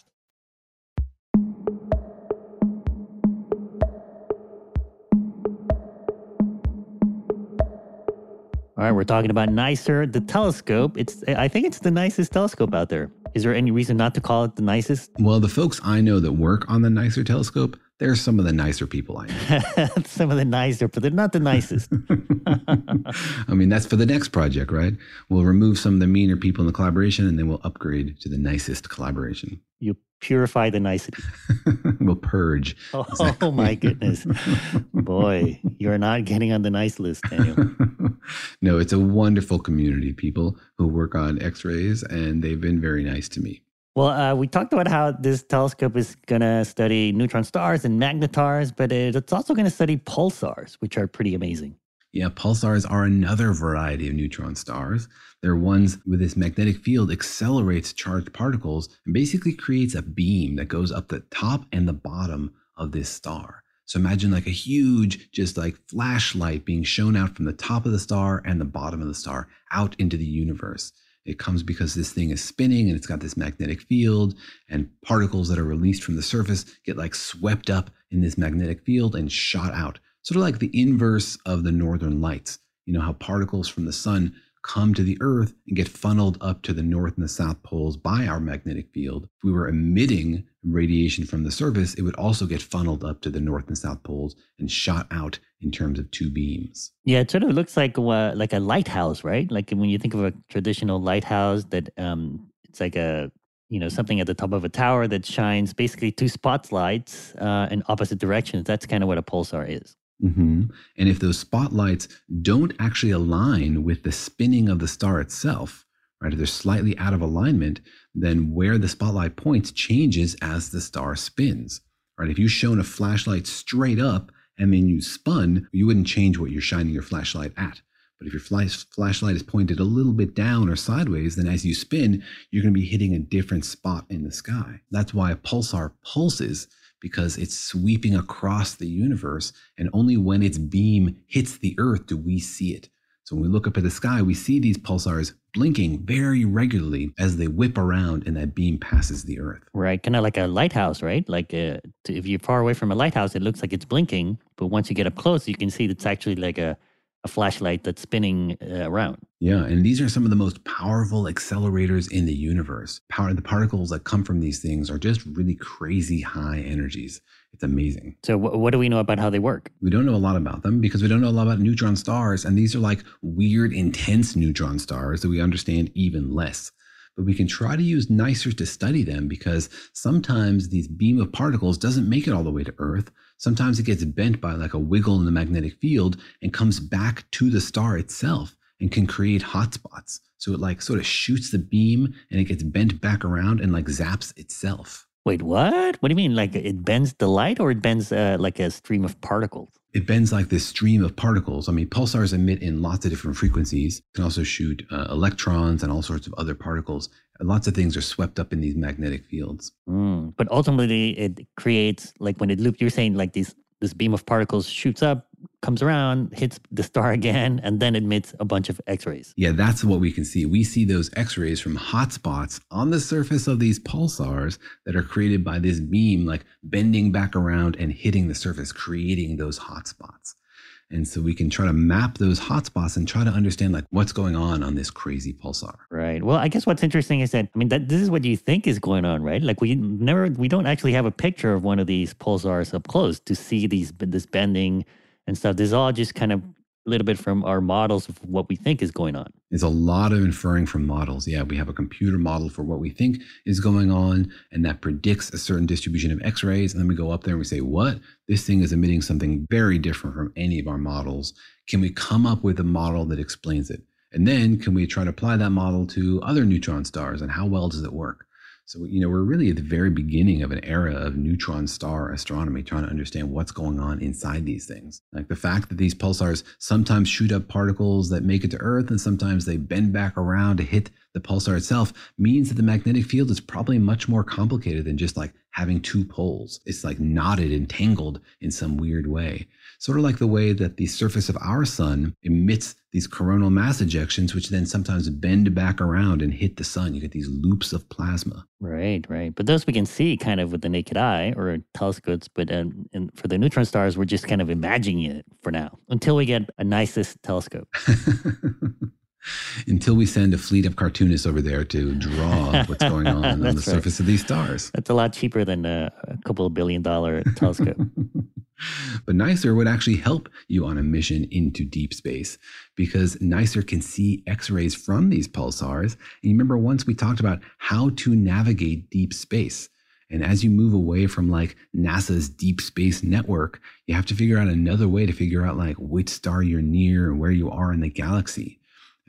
All right, we're talking about NICER, the telescope. It's I think it's the nicest telescope out there. Is there any reason not to call it the nicest? Well, the folks I know that work on the NICER telescope, they're some of the nicer people I know. *laughs* some of the nicer, but they're not the nicest. *laughs* I mean, that's for the next project, right? We'll remove some of the meaner people in the collaboration and then we'll upgrade to the nicest collaboration. You purify the nicety. *laughs* we'll purge. Oh, oh my goodness. Boy, you're not getting on the nice list, Daniel. *laughs* no, it's a wonderful community, people who work on x rays, and they've been very nice to me. Well, uh, we talked about how this telescope is going to study neutron stars and magnetars, but it's also going to study pulsars, which are pretty amazing. Yeah, pulsars are another variety of neutron stars. They're ones with this magnetic field accelerates charged particles and basically creates a beam that goes up the top and the bottom of this star. So imagine like a huge, just like flashlight being shown out from the top of the star and the bottom of the star out into the universe. It comes because this thing is spinning and it's got this magnetic field, and particles that are released from the surface get like swept up in this magnetic field and shot out. Sort of like the inverse of the northern lights. You know how particles from the sun come to the Earth and get funneled up to the north and the south poles by our magnetic field. If we were emitting radiation from the surface, it would also get funneled up to the north and south poles and shot out in terms of two beams. Yeah, it sort of looks like a, like a lighthouse, right? Like when you think of a traditional lighthouse, that um, it's like a you know something at the top of a tower that shines basically two spotlights uh, in opposite directions. That's kind of what a pulsar is. Hmm And if those spotlights don't actually align with the spinning of the star itself, right, if they're slightly out of alignment, then where the spotlight points changes as the star spins. Right? If you shone a flashlight straight up and then you spun, you wouldn't change what you're shining your flashlight at. But if your flash, flashlight is pointed a little bit down or sideways, then as you spin, you're going to be hitting a different spot in the sky. That's why a pulsar pulses because it's sweeping across the universe, and only when its beam hits the Earth do we see it. So when we look up at the sky, we see these pulsars blinking very regularly as they whip around and that beam passes the Earth. Right, kind of like a lighthouse, right? Like uh, if you're far away from a lighthouse, it looks like it's blinking, but once you get up close, you can see that it's actually like a, a flashlight that's spinning uh, around. Yeah, and these are some of the most powerful accelerators in the universe. Power the particles that come from these things are just really crazy high energies. It's amazing. So, wh- what do we know about how they work? We don't know a lot about them because we don't know a lot about neutron stars, and these are like weird, intense neutron stars that we understand even less. But we can try to use NICER to study them because sometimes these beam of particles doesn't make it all the way to Earth. Sometimes it gets bent by like a wiggle in the magnetic field and comes back to the star itself and can create hotspots. So it like sort of shoots the beam and it gets bent back around and like zaps itself. Wait, what? What do you mean? Like it bends the light or it bends uh, like a stream of particles? It bends like this stream of particles. I mean, pulsars emit in lots of different frequencies. It can also shoot uh, electrons and all sorts of other particles. And lots of things are swept up in these magnetic fields. Mm, but ultimately, it creates like when it loops. You're saying like these this beam of particles shoots up, comes around, hits the star *laughs* again, and then emits a bunch of X rays. Yeah, that's what we can see. We see those X rays from hot spots on the surface of these pulsars that are created by this beam, like bending back around and hitting the surface, creating those hot spots. And so we can try to map those hotspots and try to understand like what's going on on this crazy pulsar. Right. Well, I guess what's interesting is that I mean that this is what you think is going on, right? Like we never we don't actually have a picture of one of these pulsars up close to see these this bending and stuff. This is all just kind of a little bit from our models of what we think is going on. There's a lot of inferring from models. Yeah, we have a computer model for what we think is going on, and that predicts a certain distribution of X rays. And then we go up there and we say, what? This thing is emitting something very different from any of our models. Can we come up with a model that explains it? And then can we try to apply that model to other neutron stars and how well does it work? So, you know, we're really at the very beginning of an era of neutron star astronomy, trying to understand what's going on inside these things. Like the fact that these pulsars sometimes shoot up particles that make it to Earth and sometimes they bend back around to hit the pulsar itself means that the magnetic field is probably much more complicated than just like having two poles. It's like knotted and tangled in some weird way. Sort of like the way that the surface of our sun emits these coronal mass ejections, which then sometimes bend back around and hit the sun. You get these loops of plasma. Right, right. But those we can see kind of with the naked eye or telescopes. But um, and for the neutron stars, we're just kind of imagining it for now until we get a nicest telescope. *laughs* until we send a fleet of cartoonists over there to draw what's going on *laughs* on the right. surface of these stars. That's a lot cheaper than a, a couple of billion dollar *laughs* telescope. but NICER would actually help you on a mission into deep space because NICER can see X rays from these pulsars. And you remember once we talked about how to navigate deep space. And as you move away from like NASA's deep space network, you have to figure out another way to figure out like which star you're near and where you are in the galaxy.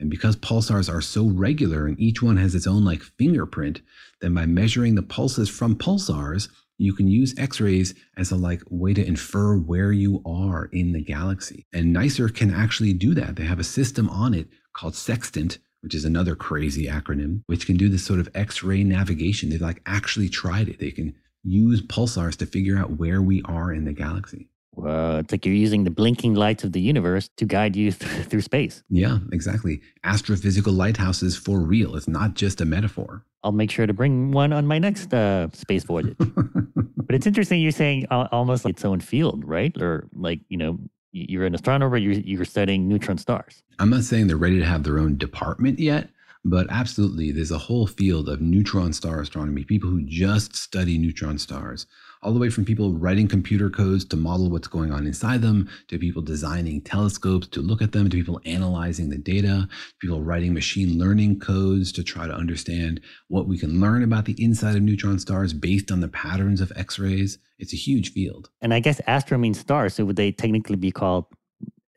And because pulsars are so regular and each one has its own like fingerprint, then by measuring the pulses from pulsars, you can use x-rays as a like way to infer where you are in the galaxy. And NICER can actually do that. They have a system on it called Sextant, which is another crazy acronym, which can do this sort of x-ray navigation. They've like actually tried it. They can use pulsars to figure out where we are in the galaxy. Well, it's like you're using the blinking lights of the universe to guide you th- *laughs* through space. Yeah, exactly. Astrophysical lighthouses for real. It's not just a metaphor. I'll make sure to bring one on my next uh, space voyage. *laughs* but it's interesting you're saying uh, almost like its own field, right? Or like, you know, you're an astronomer, you're, you're studying neutron stars. I'm not saying they're ready to have their own department yet, but absolutely, there's a whole field of neutron star astronomy, people who just study neutron stars. All the way from people writing computer codes to model what's going on inside them, to people designing telescopes to look at them, to people analyzing the data, people writing machine learning codes to try to understand what we can learn about the inside of neutron stars based on the patterns of X rays. It's a huge field. And I guess astro means star, so would they technically be called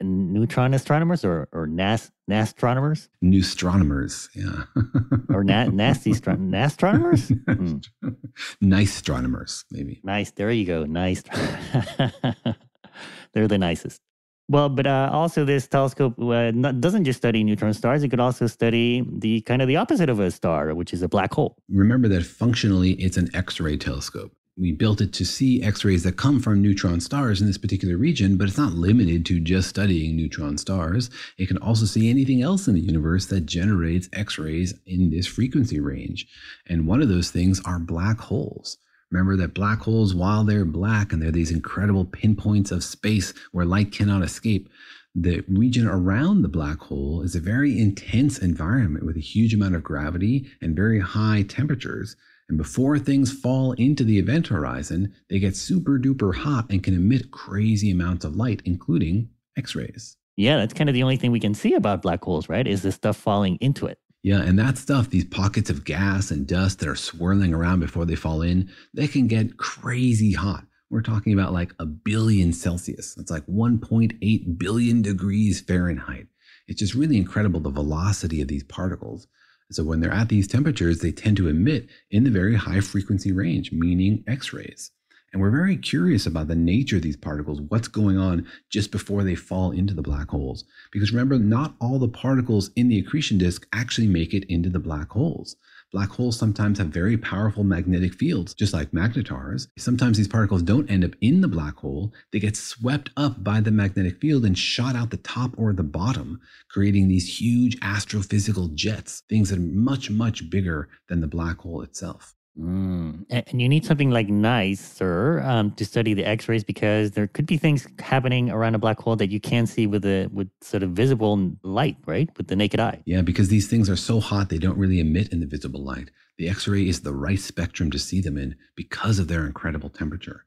neutron astronomers or or nas nastronomers? Neustronomers, yeah. or na- *laughs* nasty stro- nastronomers? Hmm. *laughs* nice astronomers, maybe. Nice. There you go. Nice. *laughs* They're the nicest. Well, but uh, also this telescope uh, not, doesn't just study neutron stars. It could also study the kind of the opposite of a star, which is a black hole. Remember that functionally it's an X-ray telescope. We built it to see X-rays that come from neutron stars in this particular region, but it's not limited to just studying neutron stars. It can also see anything else in the universe that generates X-rays in this frequency range. And one of those things are black holes. Remember that black holes, while they're black and they're these incredible pinpoints of space where light cannot escape, the region around the black hole is a very intense environment with a huge amount of gravity and very high temperatures. And before things fall into the event horizon, they get super duper hot and can emit crazy amounts of light, including X rays. Yeah, that's kind of the only thing we can see about black holes, right? Is the stuff falling into it. Yeah, and that stuff, these pockets of gas and dust that are swirling around before they fall in, they can get crazy hot. We're talking about like a billion Celsius. That's like 1.8 billion degrees Fahrenheit. It's just really incredible the velocity of these particles. So when they're at these temperatures, they tend to emit in the very high frequency range, meaning X rays. And we're very curious about the nature of these particles, what's going on just before they fall into the black holes. Because remember, not all the particles in the accretion disk actually make it into the black holes. Black holes sometimes have very powerful magnetic fields, just like magnetars. Sometimes these particles don't end up in the black hole, they get swept up by the magnetic field and shot out the top or the bottom, creating these huge astrophysical jets, things that are much, much bigger than the black hole itself. Mm. And you need something like NICER um, to study the X-rays because there could be things happening around a black hole that you can't see with the with sort of visible light, right? With the naked eye. Yeah, because these things are so hot they don't really emit in the visible light. The X-ray is the right spectrum to see them in because of their incredible temperature.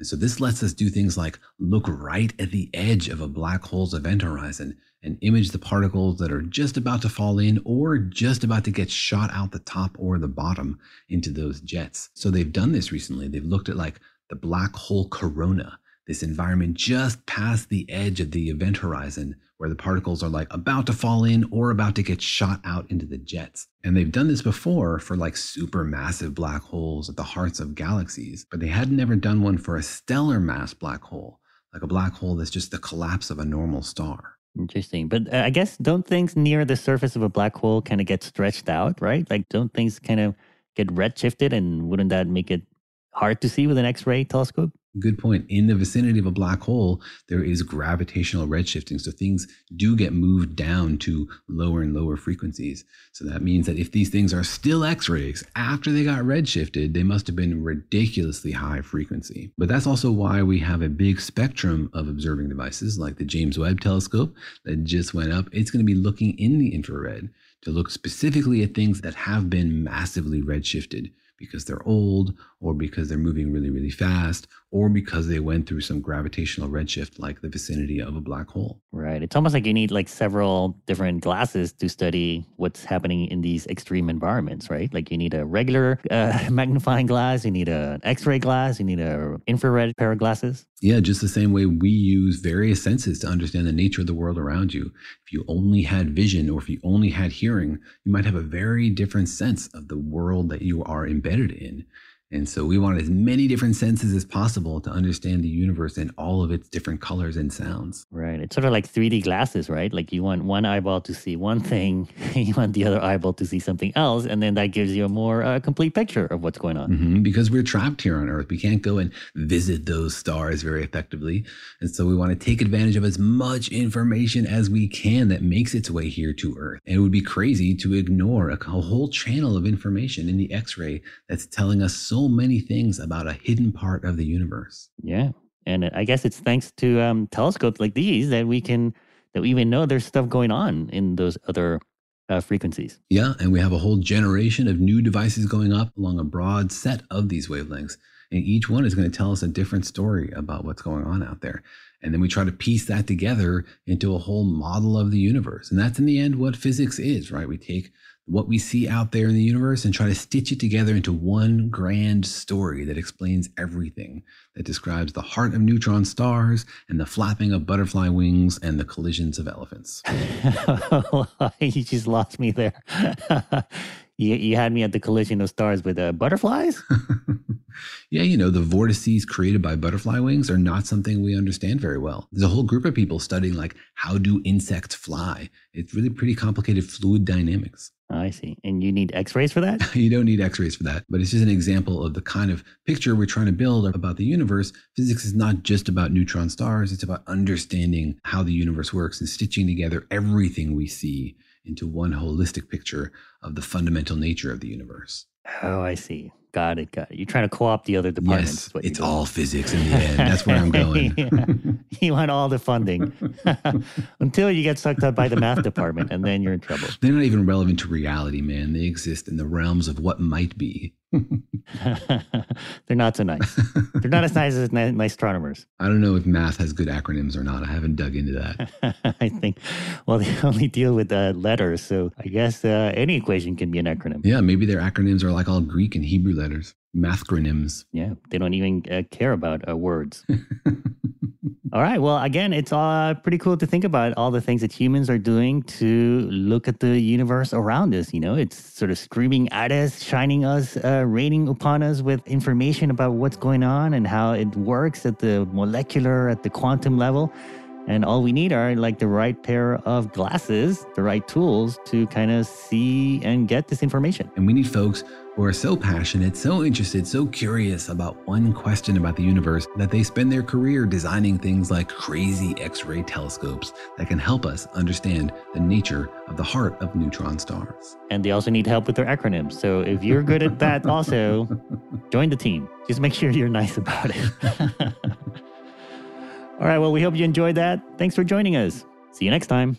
And so this lets us do things like look right at the edge of a black hole's event horizon and image the particles that are just about to fall in or just about to get shot out the top or the bottom into those jets. So they've done this recently. They've looked at like the black hole corona, this environment just past the edge of the event horizon where the particles are like about to fall in or about to get shot out into the jets. And they've done this before for like super massive black holes at the hearts of galaxies, but they had never done one for a stellar mass black hole, like a black hole that's just the collapse of a normal star. Interesting. But uh, I guess don't things near the surface of a black hole kind of get stretched out, right? Like don't things kind of get redshifted and wouldn't that make it hard to see with an X-ray telescope? Good point. In the vicinity of a black hole, there is gravitational redshifting. So things do get moved down to lower and lower frequencies. So that means that if these things are still X rays after they got redshifted, they must have been ridiculously high frequency. But that's also why we have a big spectrum of observing devices like the James Webb telescope that just went up. It's going to be looking in the infrared to look specifically at things that have been massively redshifted because they're old or because they're moving really, really fast or because they went through some gravitational redshift like the vicinity of a black hole. Right. It's almost like you need like several different glasses to study what's happening in these extreme environments, right? Like you need a regular uh, *laughs* magnifying glass, you need an X-ray glass, you need an infrared pair of glasses. Yeah, just the same way we use various senses to understand the nature of the world around you. If you only had vision or if you only had hearing, you might have a very different sense of the world that you are embedded in. And so we want as many different senses as possible to understand the universe and all of its different colors and sounds. Right. It's sort of like 3D glasses, right? Like you want one eyeball to see one thing, *laughs* you want the other eyeball to see something else, and then that gives you a more uh, complete picture of what's going on. Mm-hmm, because we're trapped here on Earth. We can't go and visit those stars very effectively. And so we want to take advantage of as much information as we can that makes its way here to Earth. And it would be crazy to ignore a whole channel of information in the X ray that's telling us so many things about a hidden part of the universe. Yeah. And I guess it's thanks to um, telescopes like these that we can, that we even know there's stuff going on in those other uh, frequencies. Yeah. And we have a whole generation of new devices going up along a broad set of these wavelengths. And each one is going to tell us a different story about what's going on out there. And then we try to piece that together into a whole model of the universe. And that's in the end what physics is, right? We take what we see out there in the universe and try to stitch it together into one grand story that explains everything, that describes the heart of neutron stars and the flapping of butterfly wings and the collisions of elephants. *laughs* you just lost me there. *laughs* you, you had me at the collision of stars with uh, butterflies? *laughs* yeah, you know, the vortices created by butterfly wings are not something we understand very well. There's a whole group of people studying, like, how do insects fly? It's really pretty complicated fluid dynamics. I see. And you need x rays for that? *laughs* you don't need x rays for that. But it's just an example of the kind of picture we're trying to build about the universe. Physics is not just about neutron stars, it's about understanding how the universe works and stitching together everything we see into one holistic picture of the fundamental nature of the universe. Oh, I see. Got it. Got it. You're trying to co-opt the other departments. Yes, it's all physics in the end. That's where I'm going. *laughs* you want all the funding *laughs* until you get sucked up by the math department, and then you're in trouble. They're not even relevant to reality, man. They exist in the realms of what might be. *laughs* They're not so nice. They're not as nice as my astronomers. I don't know if math has good acronyms or not. I haven't dug into that. *laughs* I think, well, they *laughs* only deal with uh, letters. So I guess uh, any equation can be an acronym. Yeah, maybe their acronyms are like all Greek and Hebrew letters, mathronyms. Yeah, they don't even uh, care about uh, words. *laughs* All right. Well, again, it's uh, pretty cool to think about all the things that humans are doing to look at the universe around us. You know, it's sort of screaming at us, shining us, uh, raining upon us with information about what's going on and how it works at the molecular, at the quantum level. And all we need are like the right pair of glasses, the right tools to kind of see and get this information. And we need folks who are so passionate, so interested, so curious about one question about the universe that they spend their career designing things like crazy X ray telescopes that can help us understand the nature of the heart of neutron stars. And they also need help with their acronyms. So if you're good at that, *laughs* also join the team. Just make sure you're nice about it. *laughs* All right. Well, we hope you enjoyed that. Thanks for joining us. See you next time.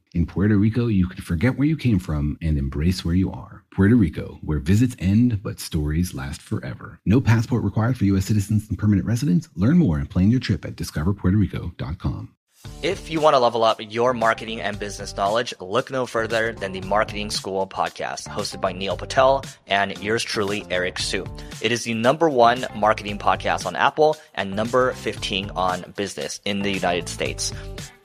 In Puerto Rico, you can forget where you came from and embrace where you are. Puerto Rico, where visits end but stories last forever. No passport required for U.S. citizens and permanent residents. Learn more and plan your trip at discoverpuertorico.com. If you want to level up your marketing and business knowledge, look no further than the Marketing School podcast, hosted by Neil Patel and yours truly, Eric Siu. It is the number one marketing podcast on Apple and number 15 on business in the United States.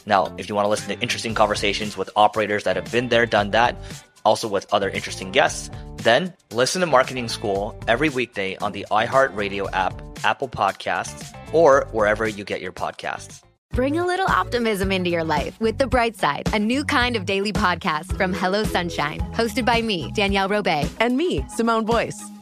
Now, if you want to listen to interesting conversations with operators that have been there, done that, also with other interesting guests, then listen to Marketing School every weekday on the iHeartRadio app, Apple Podcasts, or wherever you get your podcasts. Bring a little optimism into your life with The Bright Side, a new kind of daily podcast from Hello Sunshine, hosted by me, Danielle Robay, and me, Simone Boyce.